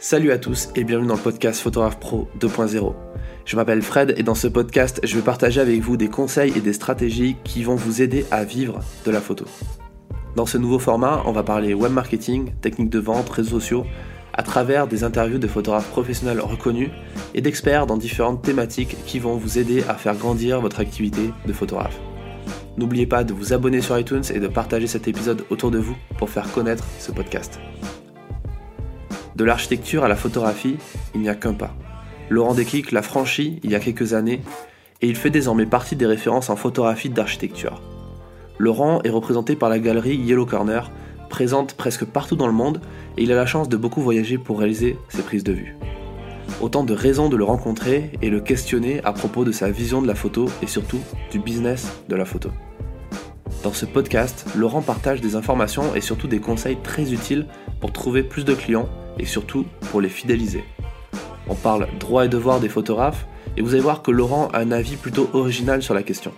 Salut à tous et bienvenue dans le podcast Photographe Pro 2.0. Je m'appelle Fred et dans ce podcast, je vais partager avec vous des conseils et des stratégies qui vont vous aider à vivre de la photo. Dans ce nouveau format, on va parler web marketing, techniques de vente, réseaux sociaux, à travers des interviews de photographes professionnels reconnus et d'experts dans différentes thématiques qui vont vous aider à faire grandir votre activité de photographe. N'oubliez pas de vous abonner sur iTunes et de partager cet épisode autour de vous pour faire connaître ce podcast. De l'architecture à la photographie, il n'y a qu'un pas. Laurent Desclic l'a franchi il y a quelques années et il fait désormais partie des références en photographie d'architecture. Laurent est représenté par la galerie Yellow Corner, présente presque partout dans le monde et il a la chance de beaucoup voyager pour réaliser ses prises de vue. Autant de raisons de le rencontrer et le questionner à propos de sa vision de la photo et surtout du business de la photo. Dans ce podcast, Laurent partage des informations et surtout des conseils très utiles pour trouver plus de clients et surtout pour les fidéliser. On parle droit et devoir des photographes et vous allez voir que Laurent a un avis plutôt original sur la question.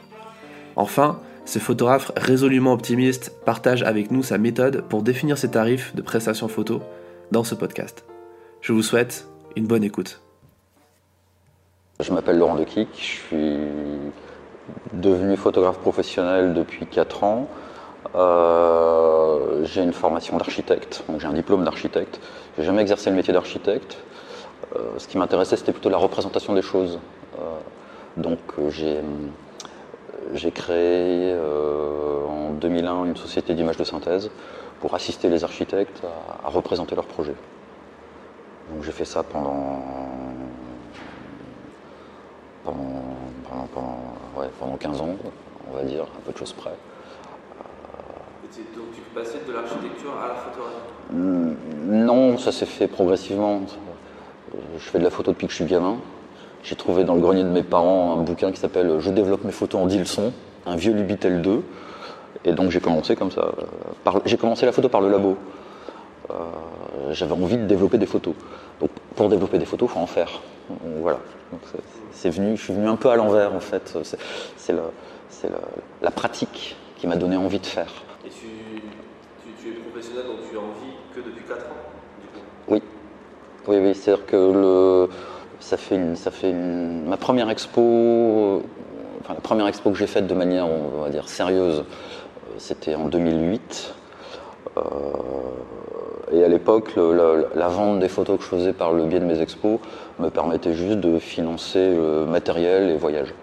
Enfin, ce photographe résolument optimiste partage avec nous sa méthode pour définir ses tarifs de prestations photo dans ce podcast. Je vous souhaite une bonne écoute. Je m'appelle Laurent Dequic, je suis devenu photographe professionnel depuis 4 ans. Euh, j'ai une formation d'architecte, donc j'ai un diplôme d'architecte. J'ai jamais exercé le métier d'architecte. Euh, ce qui m'intéressait, c'était plutôt la représentation des choses. Euh, donc j'ai j'ai créé en 2001 une société d'image de synthèse pour assister les architectes à, à représenter leurs projets. Donc j'ai fait ça pendant pendant, pendant, pendant, 15 ans, on va dire, un peu de choses près. Donc tu passais de l'architecture à la photographie hmm, Non, ça s'est fait progressivement. Je fais de la photo depuis que je suis gamin. J'ai trouvé dans le grenier de mes parents un bouquin qui s'appelle Je développe mes photos en 10 leçons, un vieux Lubitel 2. Et donc j'ai commencé comme ça. J'ai commencé la photo par le labo. Euh, j'avais envie de développer des photos. Donc pour développer des photos, il faut en faire. voilà. c'est venu, je suis venu un peu à l'envers en fait. C'est la pratique qui m'a donné envie de faire. Et tu, es professionnel, donc tu en vis que depuis 4 ans Oui. Oui, oui, c'est-à-dire que le, ça fait, une, ça fait ma première expo, enfin la première expo que j'ai faite de manière, on va dire, sérieuse, euh, c'était en 2008. Euh, et à l'époque, la, vente des photos que je faisais par le biais de mes expos me permettait juste de financer le matériel et voyages.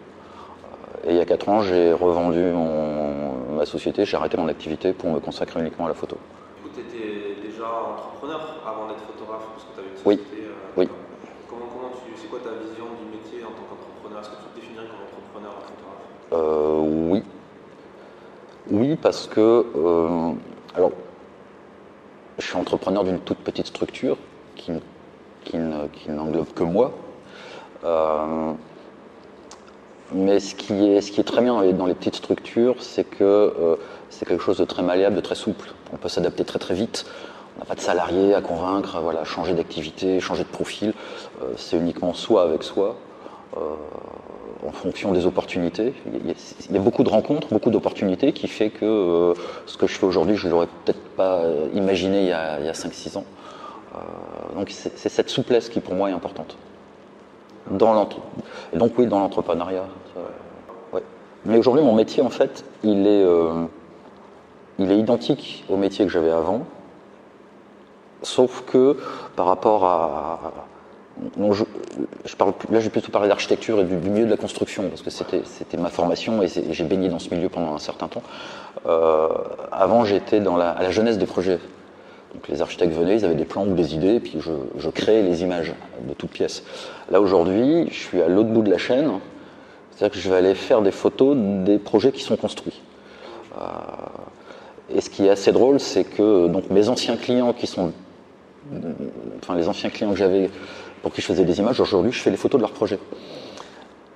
Et il y a 4 ans, j'ai revendu ma société, j'ai arrêté mon activité pour me consacrer uniquement à la photo. Tu étais déjà entrepreneur avant d'être Oui. Euh, oui. Comment, comment tu, c'est quoi ta vision du métier en tant qu'entrepreneur? Est-ce que tu te définirais comme entrepreneur ou photographe euh, Oui. Oui, parce que. Euh, alors, je suis entrepreneur d'une toute petite structure qui, qui, n'englobe que moi. Euh, mais ce qui, est, ce qui est très bien dans les petites structures, c'est que euh, c'est quelque chose de très malléable, de très souple. On peut s'adapter très très vite. On n'a pas de salariés à convaincre, voilà, changer d'activité, changer de profil. Euh, c'est uniquement soi avec soi en fonction des opportunités. Il y a beaucoup de rencontres, beaucoup d'opportunités qui fait que euh, ce que je fais aujourd'hui, je ne l'aurais peut-être pas euh, imaginé il y a, a 5-6 ans. Euh, donc c'est cette souplesse qui pour moi est importante. Dans donc oui, dans l'entrepreneuriat. Mais aujourd'hui, mon métier, en fait, il est, il est identique au métier que j'avais avant, sauf que par rapport à, je, parle, là, je vais plutôt parler d'architecture et du, milieu de la construction, parce que c'était ma formation et j'ai baigné dans ce milieu pendant un certain temps. Euh, avant, j'étais à la jeunesse des projets. Donc, les architectes venaient, ils avaient des plans ou des idées, et puis je, je créais les images de toutes pièces. Là, aujourd'hui, je suis à l'autre bout de la chaîne, c'est-à-dire que je vais aller faire des photos des projets qui sont construits. Euh, et ce qui est assez drôle, c'est que donc, mes anciens clients qui sont enfin les anciens clients que j'avais pour qui je faisais des images, aujourd'hui je fais les photos de leurs projets.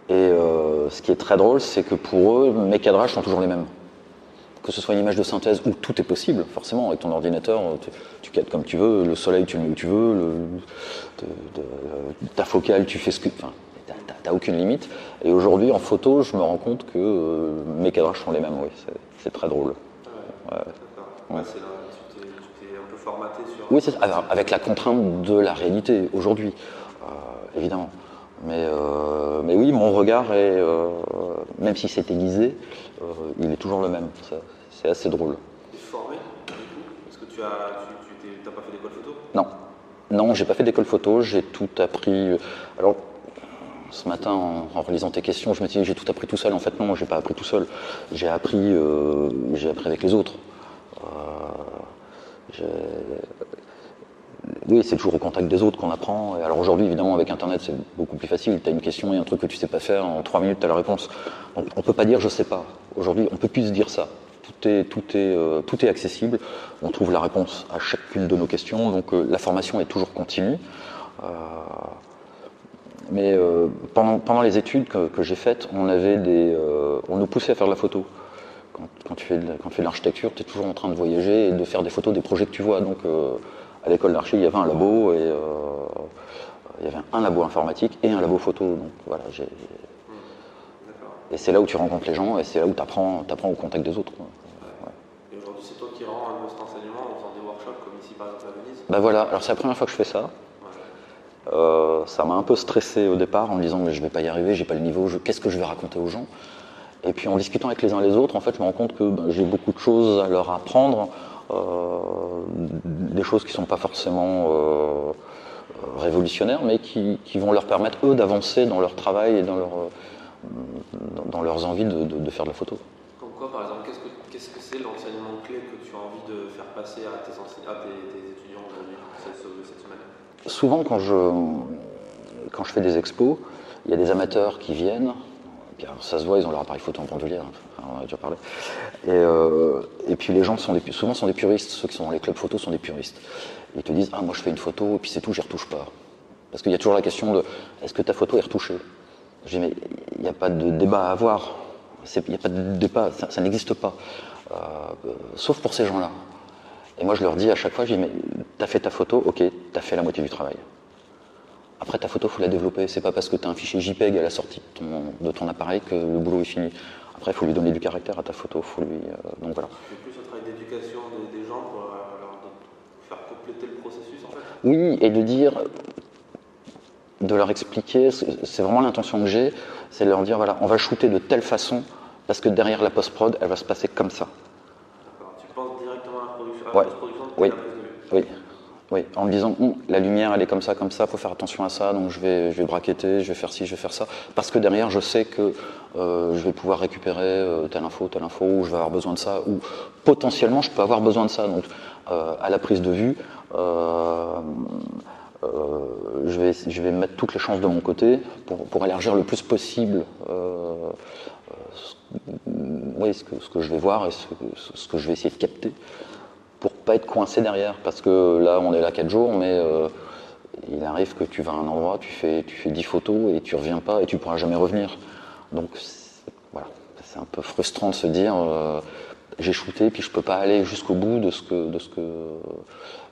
Et euh, ce qui est très drôle, c'est que pour eux, mes cadrages sont toujours les mêmes. Que ce soit une image de synthèse où tout est possible, forcément, avec ton ordinateur, tu, cadres comme tu veux, le soleil tu le mets où tu veux, ta focale tu fais ce que. Enfin, t'as aucune limite. Et aujourd'hui, en photo, je me rends compte que euh, mes cadrages sont les mêmes, oui, c'est très drôle. Ouais, ouais. tu t'es un peu formaté sur Oui, c'est avec la contrainte de la réalité aujourd'hui, euh, évidemment. Mais, euh, mais oui, mon regard est, euh, même si c'est aiguisé, il est toujours le même. C'est assez drôle. Tu es formé, Est-ce que tu as, tu, pas fait d'école photo? Non, non, j'ai pas fait d'école photo, j'ai tout appris. Alors, ce matin, en, en relisant tes questions, je me suis dit j'ai tout appris tout seul. En fait, non, j'ai pas appris tout seul. J'ai appris, j'ai appris avec les autres. Oui, c'est toujours au contact des autres qu'on apprend. Alors aujourd'hui, évidemment, avec Internet, c'est beaucoup plus facile. Tu as une question et un truc que tu sais pas faire, en trois minutes, tu as la réponse. Donc, on peut pas dire je sais pas. Aujourd'hui, on peut plus se dire ça. Euh, tout est accessible. On trouve la réponse à chacune de nos questions. Donc euh, la formation est toujours continue. Euh, mais pendant, les études que, j'ai faites, on, nous poussait à faire de la photo. Quand, tu fais de, quand tu fais de l'architecture, tu es toujours en train de voyager et de faire des photos des projets que tu vois. Donc à l'école d'archi, il y avait un labo et euh, il y avait un labo informatique et un labo photo. Donc voilà, j'ai- et c'est là où tu rencontres les gens et c'est là où tu apprends, au contact des autres. quoi. Et aujourd'hui, c'est toi qui rends un peu cet enseignement en faisant des workshops comme ici par exemple à Venise Bah voilà, alors c'est la première fois que je fais ça. Euh, ça m'a un peu stressé au départ en me disant mais je vais pas y arriver, j'ai pas le niveau, je- qu'est-ce que je vais raconter aux gens? Et puis en discutant avec les uns les autres, en fait, je me rends compte que ben, j'ai beaucoup de choses à leur apprendre, des choses qui sont pas forcément euh, euh, révolutionnaires, mais qui, qui vont leur permettre eux d'avancer dans leur travail et dans, leur, euh, dans, dans leurs envies de, de- de faire de la photo. Comme quoi, par exemple, qu'est-ce que c'est l'enseignement clé que tu as envie de faire passer à tes, enseign- à tes, tes étudiants aujourd'hui, cette, cette semaine? Souvent, quand je, quand je fais des expos, il y a des amateurs qui viennent. Ça se voit, ils ont leur appareil photo en bandoulière, hein, on a déjà parlé. Et, euh, et puis les gens sont souvent sont des puristes, ceux qui sont dans les clubs photo sont des puristes. Ils te disent Ah, moi je fais une photo et puis c'est tout, j'y retouche pas. Parce qu'il y a toujours la question de Est-ce que ta photo est retouchée? Je dis Mais il n'y a pas de débat à avoir. Il n'y a pas de débat, ça, ça n'existe pas. Euh, euh, sauf pour ces gens-là. Et moi, je leur dis à chaque fois, je dis, mais t'as fait ta photo, ok, t'as fait la moitié du travail. Après, ta photo, faut la développer. C'est pas parce que t'as un fichier JPEG à la sortie de ton, de ton appareil que le boulot est fini. Après, il faut lui donner du caractère à ta photo. Faut lui, euh, donc voilà. Tu plus un travail d'éducation des, des gens pour euh, leur faire compléter le processus en fait Oui, et de dire, de leur expliquer, c'est vraiment l'intention que j'ai, c'est de leur dire, voilà, on va shooter de telle façon parce que derrière la post-prod, elle va se passer comme ça. D'accord. Tu penses directement à la production, à Ouais. la post-production Oui. la Oui, oui, en me disant la lumière elle est comme ça, comme ça, faut faire attention à ça, donc je vais, je vais braqueter, je vais faire ci, je vais faire ça, parce que derrière je sais que euh, je vais pouvoir récupérer euh, telle info, telle info, ou je vais avoir besoin de ça, ou potentiellement je peux avoir besoin de ça. Donc euh, à la prise de vue, je, vais, je vais mettre toutes les chances de mon côté pour, pour élargir le plus possible ce, oui, ce, que, ce que je vais voir et ce que je vais essayer de capter pour pas être coincé derrière. Parce que là, on est là 4 jours, mais euh, il arrive que tu vas à un endroit, tu fais, tu fais 10 photos et tu reviens pas et tu pourras jamais revenir. Donc voilà, c'est un peu frustrant de se dire euh, j'ai shooté puis je peux pas aller jusqu'au bout de ce que, de ce que,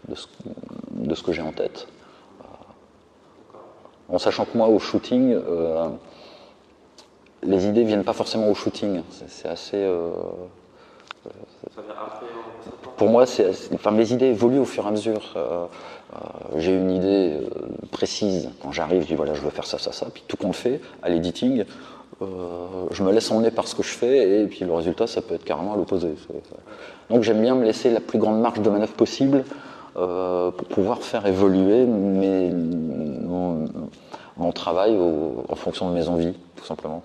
de ce, que j'ai en tête. En sachant que moi, au shooting, euh, les idées viennent pas forcément au shooting. C'est assez. Constatant pour moi, enfin, mes idées évoluent au fur et à mesure. Euh, euh, j'ai une idée euh, précise quand j'arrive, je dis voilà, je veux faire ça, ça, ça. Puis tout compte fait, à l'editing, euh, je me laisse emmener par ce que je fais et puis le résultat, ça peut être carrément à l'opposé. Donc j'aime bien me laisser la plus grande marge de manœuvre possible euh, pour pouvoir faire évoluer mes- mon, mon travail au- en fonction de mes envies, tout simplement.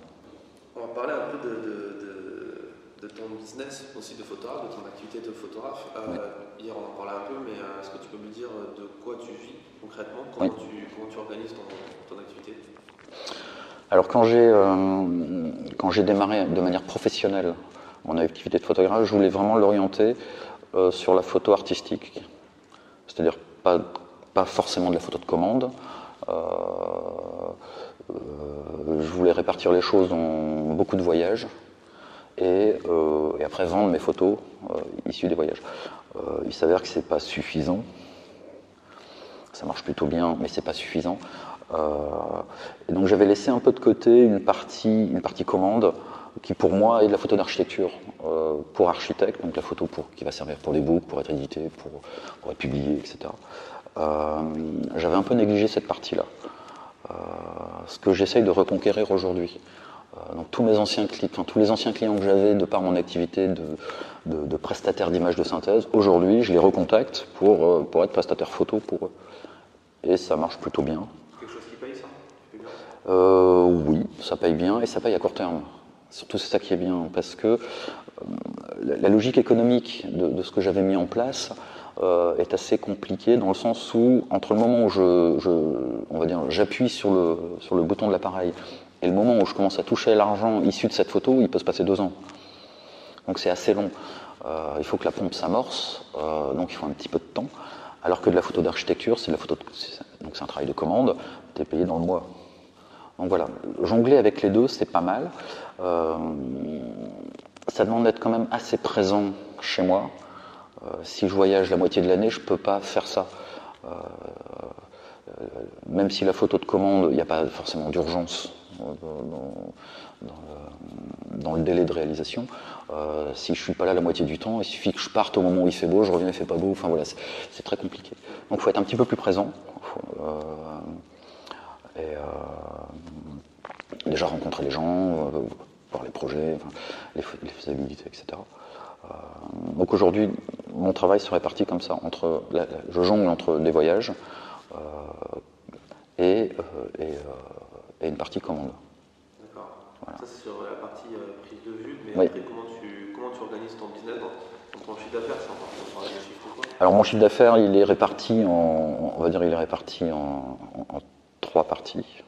On va parler un peu de, de, de- de ton business aussi de photographe, de ton activité de photographe. Euh, Hier on en parlait un peu, mais euh, est-ce que tu peux me dire de quoi tu vis concrètement? Comment, Oui. tu, comment tu organises ton, ton activité? Alors quand j'ai euh, quand j'ai démarré de manière professionnelle mon activité de photographe, je voulais vraiment l'orienter euh, sur la photo artistique, c'est-à-dire pas pas forcément de la photo de commande. Euh, euh, je voulais répartir les choses dans beaucoup de voyages et, euh, et après vendre mes photos euh, issues des voyages. Euh, il s'avère que c'est pas suffisant. Ça marche plutôt bien, mais c'est pas suffisant. Donc j'avais laissé un peu de côté une partie, une partie commande qui pour moi est de la photo d'architecture pour architecte, donc la photo qui va servir pour des books, pour être édité, pour, être publié, etc. J'avais un peu négligé cette partie-là. Ce que j'essaye de reconquérir aujourd'hui. Donc tous, mes anciens clients, tous les anciens clients que j'avais de par mon activité de, de, de prestataire d'images de synthèse, aujourd'hui je les recontacte pour, pour être prestataire photo pour eux. Et ça marche plutôt bien. Quelque chose qui paye ça? Euh, Oui, ça paye bien et ça paye à court terme. Surtout c'est ça qui est bien, parce que euh, la logique économique de, ce que j'avais mis en place euh, est assez compliquée dans le sens où entre le moment où je, on va dire, j'appuie sur le, sur le bouton de l'appareil et le moment où je commence à toucher l'argent issu de cette photo, il peut se passer deux ans. Donc c'est assez long. Euh, il faut que la pompe s'amorce, donc il faut un petit peu de temps. Alors que de la photo d'architecture, c'est de la photo, donc c'est un travail de commande, tu es payé dans le mois. Donc voilà, jongler avec les deux, c'est pas mal. Euh, ça demande d'être quand même assez présent chez moi. Euh, si je voyage la moitié de l'année, je peux pas faire ça. Euh, même si la photo de commande, il n'y a pas forcément d'urgence dans, le délai de réalisation. si je ne suis pas là la moitié du temps, il suffit que je parte au moment où il fait beau, je reviens, il fait pas beau. Enfin voilà, c'est très compliqué. Donc il faut être un petit peu plus présent. et déjà rencontrer les gens, les projets, les, faisabilités, etc. Euh, donc aujourd'hui, mon travail se répartit comme ça. Entre je jongle entre des voyages euh, et, euh, et, une partie commande. D'accord. Ça, c'est sur la partie prise de vue, mais après, comment tu, comment tu organises ton business dans, ton chiffre d'affaires Alors, mon chiffre d'affaires, il est réparti en, on va dire, il est réparti en trois parties.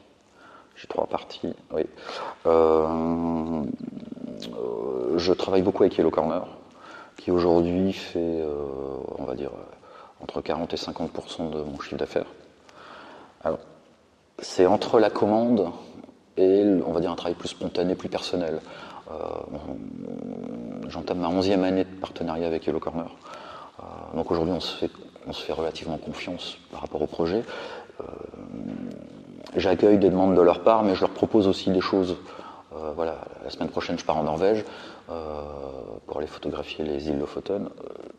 J'ai trois parties, oui. Euh, je travaille beaucoup avec Yellow Corner, qui aujourd'hui fait, euh, on va dire, entre 40 et 50% de mon chiffre d'affaires. Alors, c'est entre la commande et, on va dire, un travail plus spontané, plus personnel. Euh, j'entame ma onzième année de partenariat avec Yellow Corner. donc aujourd'hui, on, se fait, relativement confiance par rapport au projet j'accueille des demandes de leur part, mais je leur propose aussi des choses. Euh, voilà, la semaine prochaine, je pars en Norvège euh, pour aller photographier les îles Lofoten. Euh,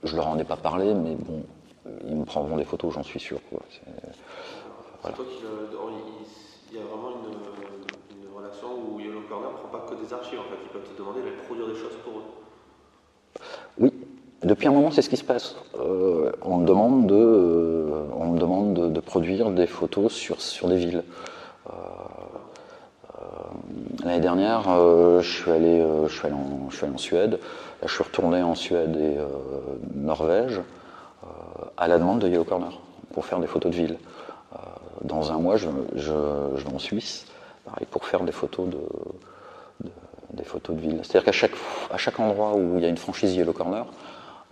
je leur en ai pas parlé, mais bon, ils me prendront des photos, j'en suis sûr. Toi il y a vraiment une, une, relation où Yellow Corner ne prend pas que archives, en fait. Ils peuvent te demander de produire des choses pour eux. Oui, depuis un moment, c'est ce qui se passe. Euh, on me demande, de, euh, on demande de, produire des photos sur, sur des villes. Euh, l'année dernière, je, suis allé, je, suis allé en, je suis allé en Suède. Là, je suis retourné en Suède et Norvège à la demande de Yellow Corner pour faire des photos de ville. dans un mois, je, je, vais en Suisse pareil, pour faire des photos de, des photos de ville. C'est-à-dire qu'à chaque, à chaque endroit où il y a une franchise Yellow Corner,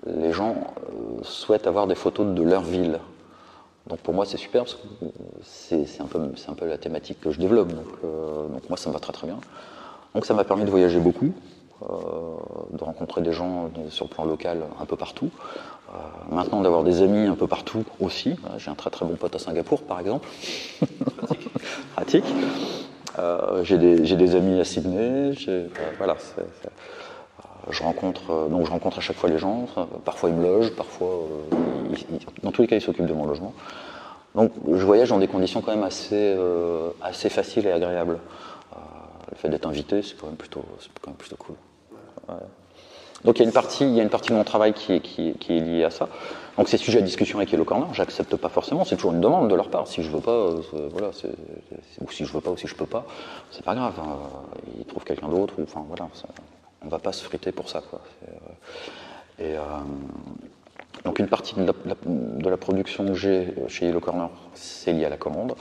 les gens euh, souhaitent avoir des photos de leur ville. Donc pour moi c'est super parce que c'est un, peu, la thématique que je développe. Euh, donc, moi ça me va très très bien. Donc ça m'a permis de voyager beaucoup, euh, de rencontrer des gens sur le plan local un peu partout. maintenant d'avoir des amis un peu partout aussi. J'ai un très très bon pote à Singapour par exemple. Pratique. J'ai des, amis à Sydney. voilà, je rencontre, euh, donc je rencontre à chaque fois les gens. Parfois ils me logent, parfois, euh, dans tous les cas, ils s'occupent de mon logement. Donc je voyage dans des conditions quand même assez, euh, assez faciles et agréables. le fait d'être invité, c'est quand, quand même plutôt cool. Donc il y, a une partie, de mon travail qui est, liée à ça. Donc c'est sujet à discussion avec Hello Corner, j'accepte pas forcément, c'est toujours une demande de leur part. Si je veux pas, voilà, ou si je veux pas ou si je peux pas, c'est pas grave. Hein. Ils trouvent quelqu'un d'autre, enfin voilà on va pas se friter pour ça. Quoi. Euh, et, euh, donc une partie de la, production que j'ai chez Yellow Corner, c'est lié à la commande.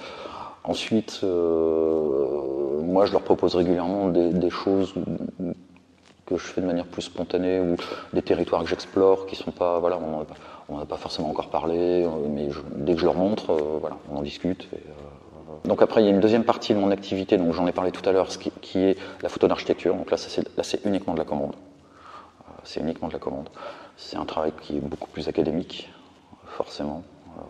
Ensuite, euh, moi je leur propose régulièrement des, choses que je fais de manière plus spontanée ou des territoires que j'explore qui sont pas, voilà, on n'en a pas forcément encore parlé, mais dès que je leur montre, voilà, on en discute. Donc après, il y a une deuxième partie de mon activité, donc j'en ai parlé tout à l'heure, qui, est la photo d'architecture. Donc là, c'est uniquement de la commande. Euh, c'est uniquement de la commande. C'est un travail qui est beaucoup plus académique, forcément. Euh,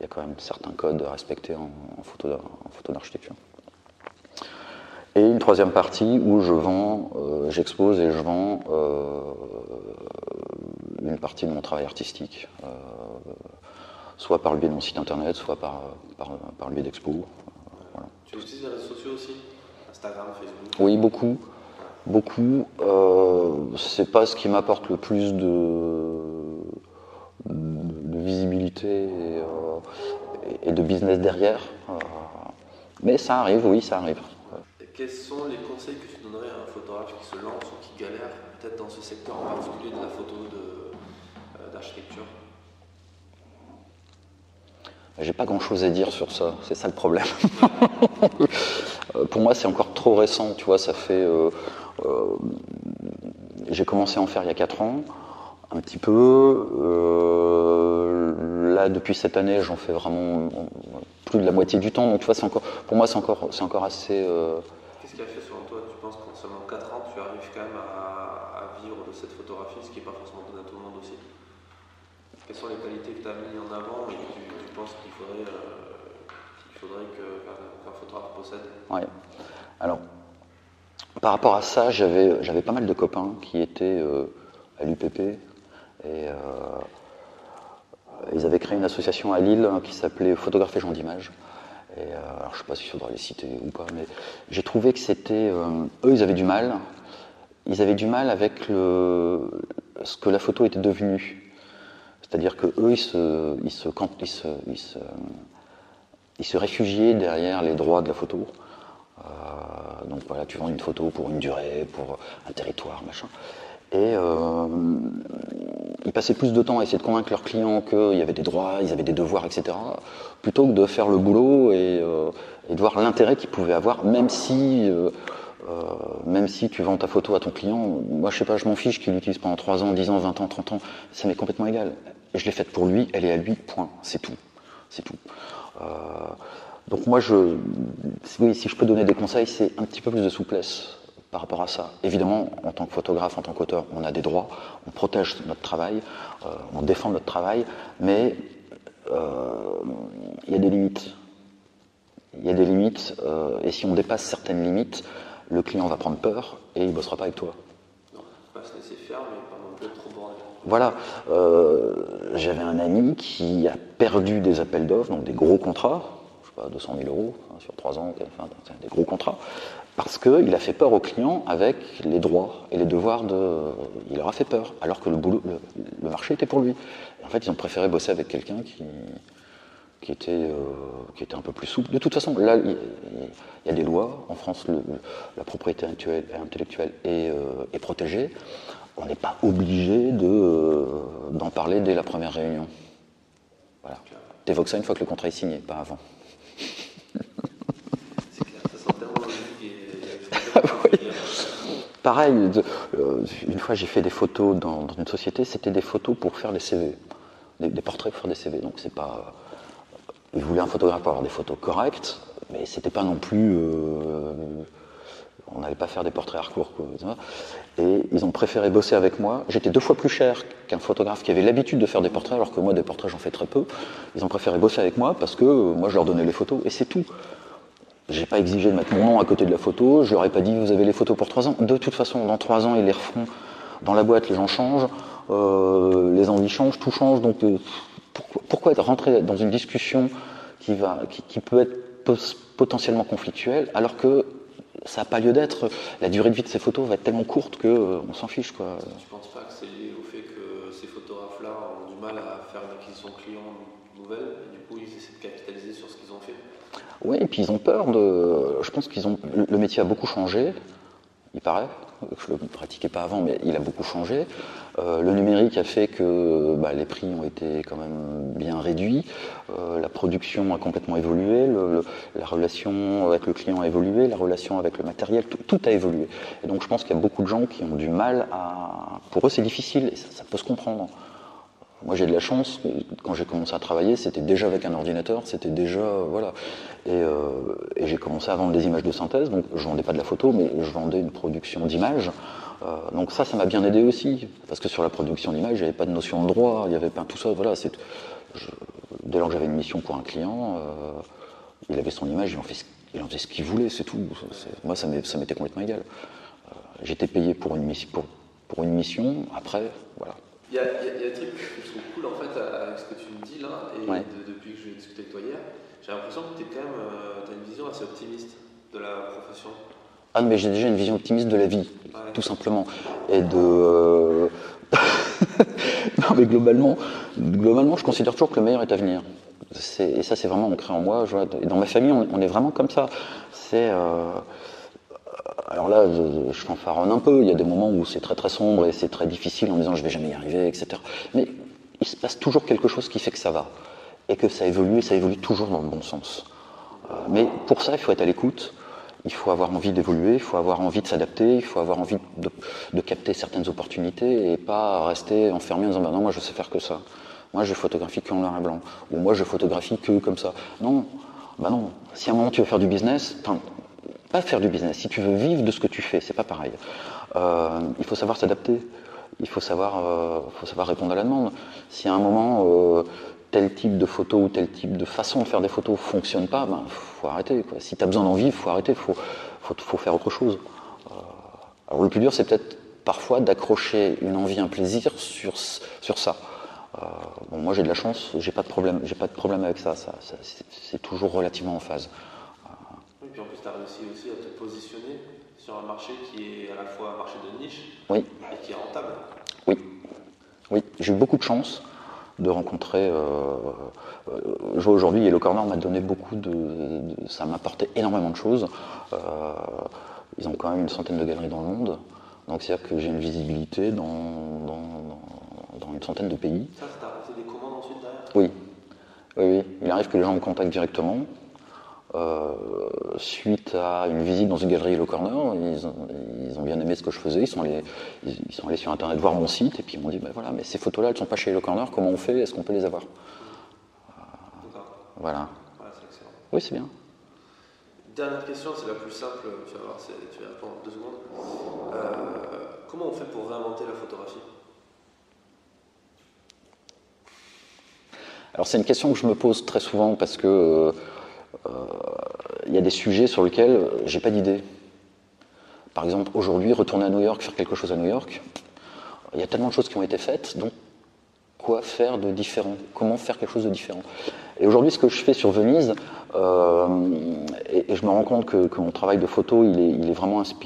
il y a quand même certains codes à respecter en, photo d'architecture. Et une troisième partie où je vends, euh, j'expose et je vends euh, une partie de mon travail artistique, euh, soit par le biais de mon site internet, soit par, par, par le biais d'expos. Voilà. Tu utilises les réseaux sociaux aussi? Instagram, Facebook? Oui, beaucoup. Beaucoup. C'est pas ce qui m'apporte le plus de, de, visibilité et, et, de business derrière. Mais ça arrive, oui, ça arrive. Quels sont les conseils que tu donnerais à un photographe qui se lance ou qui galère, peut-être dans ce secteur en particulier de la photo d'architecture? J'ai pas grand chose à dire sur ça, c'est ça le problème. Pour moi, c'est encore trop récent, tu vois, ça fait. Euh, euh, j'ai commencé à en faire il y a 4 ans, un petit peu. Euh, là, depuis cette année, j'en fais vraiment plus de la moitié du temps, donc tu vois, c'est encore, pour moi, c'est encore, c'est encore assez. Qu'est-ce qui a fait selon toi Tu penses qu'en seulement 4 ans, tu arrives quand même à, vivre de cette photographie, ce qui n'est pas forcément donné à tout le monde aussi? Quelles sont les qualités que tu as mises en avant et que tu je pense qu'il faudrait, euh, faudrait qu'un photographe possède? Ouais. Alors, par rapport à ça, j'avais pas mal de copains qui étaient euh, à l'UPP et euh, ils avaient créé une association à Lille qui s'appelait Photographe et gens d'image. Et alors, je ne sais pas s'il faudra les citer ou pas, mais j'ai trouvé que c'était. eux, ils avaient du mal. Ils avaient du mal avec ce que la photo était devenue. C'est-à-dire qu'eux, ils se, ils, se, ils, se, ils, se, ils se réfugiaient derrière les droits de la photo. Euh, donc voilà, tu vends une photo pour une durée, pour un territoire, machin. Et euh, ils passaient plus de temps à essayer de convaincre leurs clients qu'il y avait des droits, ils avaient des devoirs, etc., plutôt que de faire le boulot et, euh, et de voir l'intérêt qu'ils pouvaient avoir, même si euh, euh, même si tu vends ta photo à ton client, moi je sais pas, je m'en fiche qu'il l'utilise pendant 3 ans, 10 ans, 20 ans, 30 ans, ça m'est complètement égal. Je l'ai faite pour lui, elle est à lui, point, c'est tout. C'est tout. Donc moi, je, oui, si je peux donner des conseils, c'est un petit peu plus de souplesse par rapport à ça. Évidemment, en tant que photographe, en tant qu'auteur, on a des droits, on protège notre travail, euh, on défend notre travail, mais il y a des limites. Il y a des limites, et si on dépasse certaines limites, le client va prendre peur et il ne bossera pas avec toi. Non, pas se laisser faire, mais pas non plus trop. Voilà, euh, j'avais un ami qui a perdu des appels d'offres, donc des gros contrats, je sais pas, 200 000 euros hein, sur 3 ans, enfin, des gros contrats, parce qu'il a fait peur au client avec les droits et les devoirs de. Il leur a fait peur, alors que le, boulot, le, marché était pour lui. en fait, ils ont préféré bosser avec quelqu'un qui, qui était, euh, qui était un peu plus souple. De toute façon, là, il y, a des lois. En France, la propriété intellectuelle est, euh, est protégée. On n'est pas obligé de, euh, d'en parler dès la première réunion. Voilà. T'évoques ça une fois que le contrat est signé, pas avant. C'est clair, ça sent tellement logique et, Pareil, de, une fois j'ai fait des photos dans, une société, c'était des photos pour faire des CV, des, portraits pour faire des CV. Donc c'est pas ils voulaient un photographe pour avoir des photos correctes, mais c'était pas non plus. Euh, on n'allait pas faire des portraits hardcore. Quoi, et ils ont préféré bosser avec moi. J'étais deux fois plus cher qu'un photographe qui avait l'habitude de faire des portraits, alors que moi, des portraits, j'en fais très peu. Ils ont préféré bosser avec moi parce que euh, moi, je leur donnais les photos et c'est tout. J'ai pas exigé de mettre mon nom à côté de la photo. Je leur ai pas dit vous avez les photos pour trois ans. De toute façon, dans trois ans, ils les refont. Dans la boîte, les gens changent, euh, les envies changent, tout change. Donc euh, pourquoi, être rentré dans une discussion qui, va, qui peut être potentiellement conflictuelle alors que ça n'a pas lieu d'être? La durée de vie de ces photos va être tellement courte qu'on euh, s'en fiche. Quoi. Tu ne penses pas que c'est lié au fait que ces photographes-là ont du mal à faire une acquisition client nouvelle et du coup ils essaient de capitaliser sur ce qu'ils ont fait Oui, et puis ils ont peur de. Je pense qu'ils ont. Le métier a beaucoup changé il paraît. Je ne le pratiquais pas avant, mais il a beaucoup changé. Euh, le numérique a fait que bah, les prix ont été quand même bien réduits. Euh, la production a complètement évolué. La relation avec le client a évolué. La relation avec le matériel, tout, a évolué. Et donc je pense qu'il y a beaucoup de gens qui ont du mal à. Pour eux, c'est difficile et ça peut se comprendre. Moi, j'ai de la chance. Quand j'ai commencé à travailler, c'était déjà avec un ordinateur, c'était déjà voilà. Et, euh, et j'ai commencé à vendre des images de synthèse. Donc, je vendais pas de la photo, mais je vendais une production d'images. Euh, donc ça, ça m'a bien aidé aussi, parce que sur la production d'images, j'avais pas de notion de droit, il y avait pas tout ça. Voilà, dès lors que j'avais une mission pour un client, euh, il avait son image, il en, faisait ce qu'il voulait, c'est tout. Moi, ça m'était complètement égal. J'étais payé pour une mission, après, voilà. Il y a, il y a- il y a un truc que je trouve cool en fait avec ce que tu me dis là, et Ouais. de- depuis que j'ai discuté avec toi hier, j'ai l'impression que tu quand même, euh, as une vision assez optimiste de la profession. Ah, mais j'ai déjà une vision optimiste de la vie, Ouais. tout simplement. Et de. euh, non, mais globalement, globalement, je considère toujours que le meilleur est à venir. Et ça, c'est vraiment ancré en moi. je vois. Et dans ma famille, on, on est vraiment comme ça. C'est. euh, Alors là, je, je fanfaronne un peu. Il y a des moments où c'est très très sombre et c'est très difficile en disant je vais jamais y arriver, etc. Mais il se passe toujours quelque chose qui fait que ça va. Et que ça évolue et ça évolue toujours dans le bon sens. Euh, Mais pour ça, il faut être à l'écoute. Il faut avoir envie d'évoluer, il faut avoir envie de s'adapter, il faut avoir envie de, capter certaines opportunités et pas rester enfermé en disant bah non, moi je sais faire que ça. Moi je photographie que en noir et blanc. Ou moi je photographie que comme ça. Non, bah non. Si à un moment tu veux faire du business, pas faire du business, si tu veux vivre de ce que tu fais, c'est pas pareil. Euh, il faut savoir s'adapter. Il faut savoir, euh, faut savoir répondre à la demande. Si à un moment euh, tel type de photo ou tel type de façon de faire des photos fonctionne pas, ben faut arrêter. Si tu as besoin d'en vivre, faut arrêter. Faut, faut, faire autre chose. Alors le plus dur, c'est peut-être parfois d'accrocher une envie, un plaisir sur, sur ça. Moi, j'ai de la chance, j'ai pas de problème, j'ai pas de problème avec ça. ça, c'est toujours relativement en phase. Puis en plus, tu as réussi aussi à te positionner sur un marché qui est à la fois un marché de niche Oui. et qui est rentable. Oui, oui, j'ai eu beaucoup de chance de rencontrer. Euh, euh, je vois aujourd'hui, Yellow Corner m'a donné beaucoup de, de- ça m'a apporté énormément de choses. Euh, ils ont quand même une centaine de galeries dans le monde, donc c'est-à-dire que j'ai une visibilité dans, dans, une centaine de pays. Ça, fait des commandes ensuite derrière? Oui. oui, oui, il arrive que les gens me contactent directement. Euh, suite à une visite dans une galerie Yellow Corner, ils ont, ils ont bien aimé ce que je faisais, ils sont, allés, ils, ils sont allés sur internet voir mon site et puis ils m'ont dit ben voilà, mais ces photos-là elles sont pas chez Yellow Corner, comment on fait? Est-ce qu'on peut les avoir? Voilà. Excellent. Oui, c'est bien. Dernière question, c'est la plus simple, tu vas voir, tu vas répondre en deux secondes. Euh, comment on fait pour réinventer la photographie? Alors c'est une question que je me pose très souvent parce que euh, il y a des sujets sur lesquels euh, j'ai pas d'idée. Par exemple, aujourd'hui, retourner à New York, faire quelque chose à New York, il y a tellement de choses qui ont été faites, donc quoi faire de différent? Comment faire quelque chose de différent? Et aujourd'hui, ce que je fais sur Venise, euh, et, je me rends compte que, mon travail de photo, il est, il est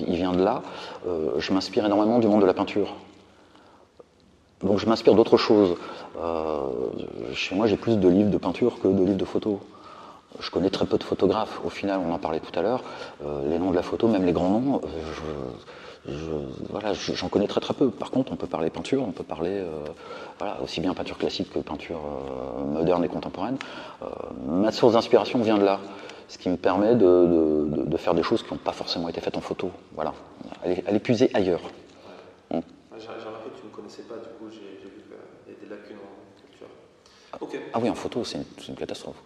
il vient de là. euh, je m'inspire énormément du monde de la peinture. Donc je m'inspire d'autres choses. Euh, chez moi, j'ai plus de livres de peinture que de livres de photos. Je connais très peu de photographes. Au final, on en parlait tout à l'heure. Euh, les noms de la photo, même les grands noms, euh, voilà, je- j'en connais très peu. Par contre, on peut parler peinture, on peut parler euh, aussi bien peinture classique que peinture moderne et contemporaine. Ma source d'inspiration vient de là, ce qui me permet de faire des choses qui n'ont pas forcément été faites en photo. Voilà, aller, aller puiser ailleurs. Ouais, J'ai j'ai remarqué que tu ne connaissais pas, du coup, j'ai j'ai vu qu'il y a des lacunes en culture. Ah oui, en photo, c'est une, catastrophe.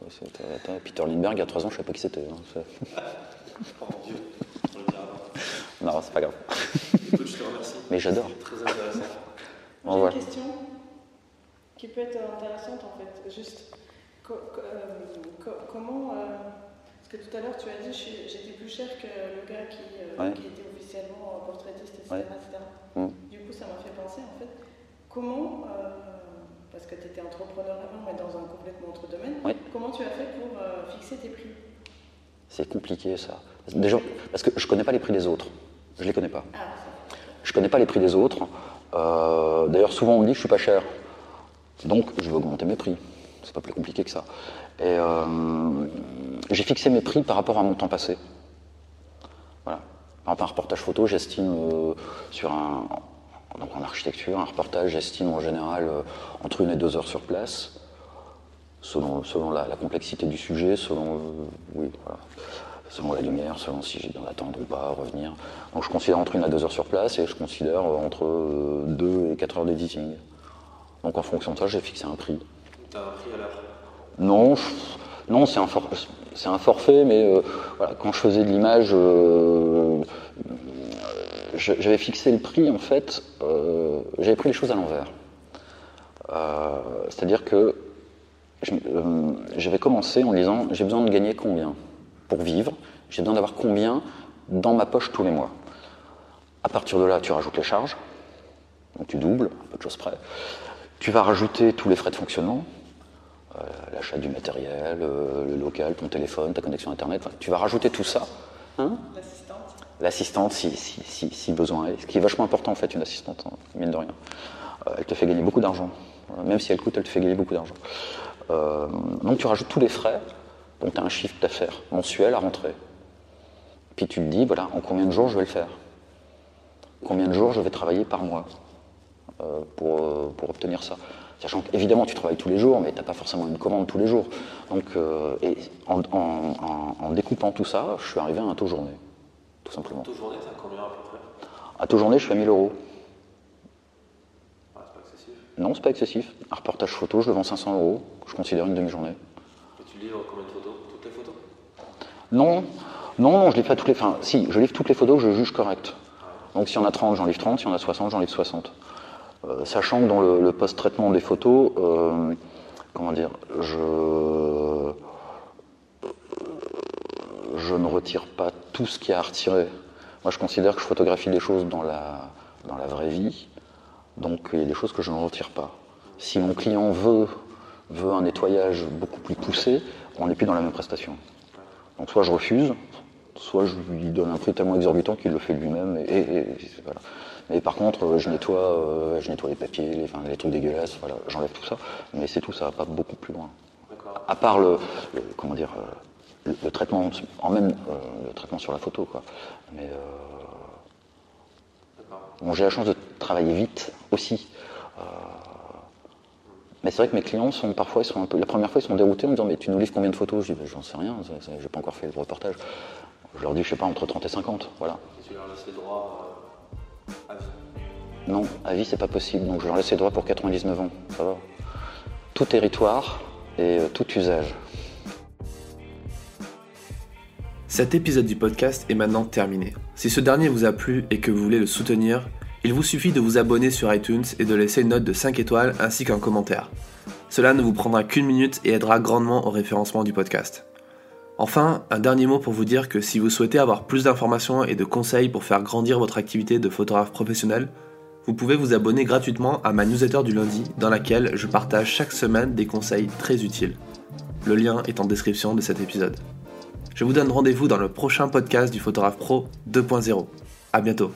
t'as- Peter Lindbergh, il y a trois ans, je ne savais pas qui c'était. hein. C'est- Oh mon dieu, on le dira avant. Non, c'est pas grave. Écoute, je te remercie. Mais j'adore. C'est Très intéressant. Bon, J'ai voilà. une question qui peut être intéressante en fait. Juste co- co- euh, co- comment. euh, parce que tout à l'heure tu as dit suis- j'étais plus cher que le gars qui, euh, Ouais. qui était officiellement portraitiste, etc. Ouais. etc. Mm. Du coup, ça m'a fait penser en fait comment. Parce que tu étais entrepreneur avant, mais dans un complètement autre domaine. Comment tu as fait pour euh, fixer tes prix? C'est compliqué ça. Déjà, parce que je connais pas les prix des autres. Je les connais pas. Ah. Je connais pas les prix des autres. Euh, D'ailleurs, souvent on me dit que je suis pas cher. Donc, je vais augmenter mes prix. C'est pas plus compliqué que ça. Et euh, j'ai fixé mes prix par rapport à mon temps passé. Voilà. Par exemple, un reportage photo, j'estime sur un. Donc en architecture, un reportage, j'estime en général euh, entre une et deux heures sur place, selon, selon la, la complexité du sujet, selon, euh, oui, voilà, selon la lumière, selon si j'ai besoin d'attendre ou pas, revenir. Donc je considère entre une à deux heures sur place et je considère euh, entre deux et quatre heures d'editing. Donc en fonction de ça, j'ai fixé un prix. Tu as un prix à l'heure. Non, je- non, c'est un, for- c'est un forfait, mais euh, voilà, quand je faisais de l'image, euh, j'avais fixé le prix en fait, euh, j'avais pris les choses à l'envers. Euh, C'est-à-dire que euh, j'avais commencé en disant j'ai besoin de gagner combien pour vivre, j'ai besoin d'avoir combien dans ma poche tous les mois. À partir de là, tu rajoutes les charges, donc tu doubles, un peu de choses près. Tu vas rajouter tous les frais de fonctionnement, l'achat du matériel, le local, ton téléphone, ta connexion Internet, tu vas rajouter tout ça. Hein? L'assistante si, besoin est. Ce qui est vachement important en fait, une assistante, hein, mine de rien. elle te fait gagner beaucoup d'argent. Même si elle coûte, elle te fait gagner beaucoup d'argent. Euh, donc tu rajoutes tous les frais, donc tu as un chiffre d'affaires mensuel à rentrer. Puis tu te dis, voilà, en combien de jours je vais le faire? Combien de jours je vais travailler par mois euh, pour, euh, pour, obtenir ça? Sachant qu'évidemment, tu travailles tous les jours, mais tu n'as pas forcément une commande tous les jours. Donc, et en, en, découpant tout ça, je suis arrivé à un taux journée, tout simplement. Taux journée, combien à peu près? À taux journée, je à 1000 euros. Non, c'est pas excessif. Un reportage photo, je le vends 500 euros. Je considère une demi-journée. Et tu livres combien de photos? Toutes les photos? Non, non, non, je livre pas toutes les. Enfin, si, je livre toutes les photos que je juge correctes. Donc, s'il y en a 30, j'en livre 30. S'il y en a 60, j'en livre 60. Euh, sachant que dans le, post-traitement des photos, euh, comment dire, je. Je ne retire pas tout ce qu'il y a à retirer. Moi, je considère que je photographie des choses dans la, dans la vraie vie donc il y a des choses que je ne retire pas. Si mon client veut, veut un nettoyage beaucoup plus poussé, on n'est plus dans la même prestation. Donc soit je refuse, soit je lui donne un prix tellement exorbitant qu'il le fait lui-même. Et, voilà. Mais par contre, je nettoie, euh, je nettoie les papiers, les, enfin, les trucs dégueulasses, voilà, j'enlève tout ça. Mais c'est tout, ça va pas beaucoup plus loin. À part le, comment dire, euh, le, traitement, en même euh, le traitement sur la photo, quoi. Mais Bon, j'ai la chance de travailler vite aussi. Euh, mais c'est vrai que mes clients sont parfois, ils sont un peu, la première fois, ils sont déroutés en me disant Mais tu nous livres combien de photos? Je dis ben, J'en sais rien, j'ai pas encore fait le reportage. Je leur dis Je sais pas, entre 30 et 50. Voilà. Et tu leur laisses les droits euh, à vie? Non, à vie, c'est pas possible. Donc je leur laisse les droits pour 99 ans. Ça va. Tout territoire et euh, tout usage. Cet épisode du podcast est maintenant terminé. Si ce dernier vous a plu et que vous voulez le soutenir, il vous suffit de vous abonner sur iTunes et de laisser une note de 5 étoiles ainsi qu'un commentaire. Cela ne vous prendra qu'une minute et aidera grandement au référencement du podcast. Enfin, un dernier mot pour vous dire que si vous souhaitez avoir plus d'informations et de conseils pour faire grandir votre activité de photographe professionnel, vous pouvez vous abonner gratuitement à ma newsletter du lundi dans laquelle je partage chaque semaine des conseils très utiles. Le lien est en description de cet épisode. Je vous donne rendez-vous dans le prochain podcast du Photographe Pro 2.0. A bientôt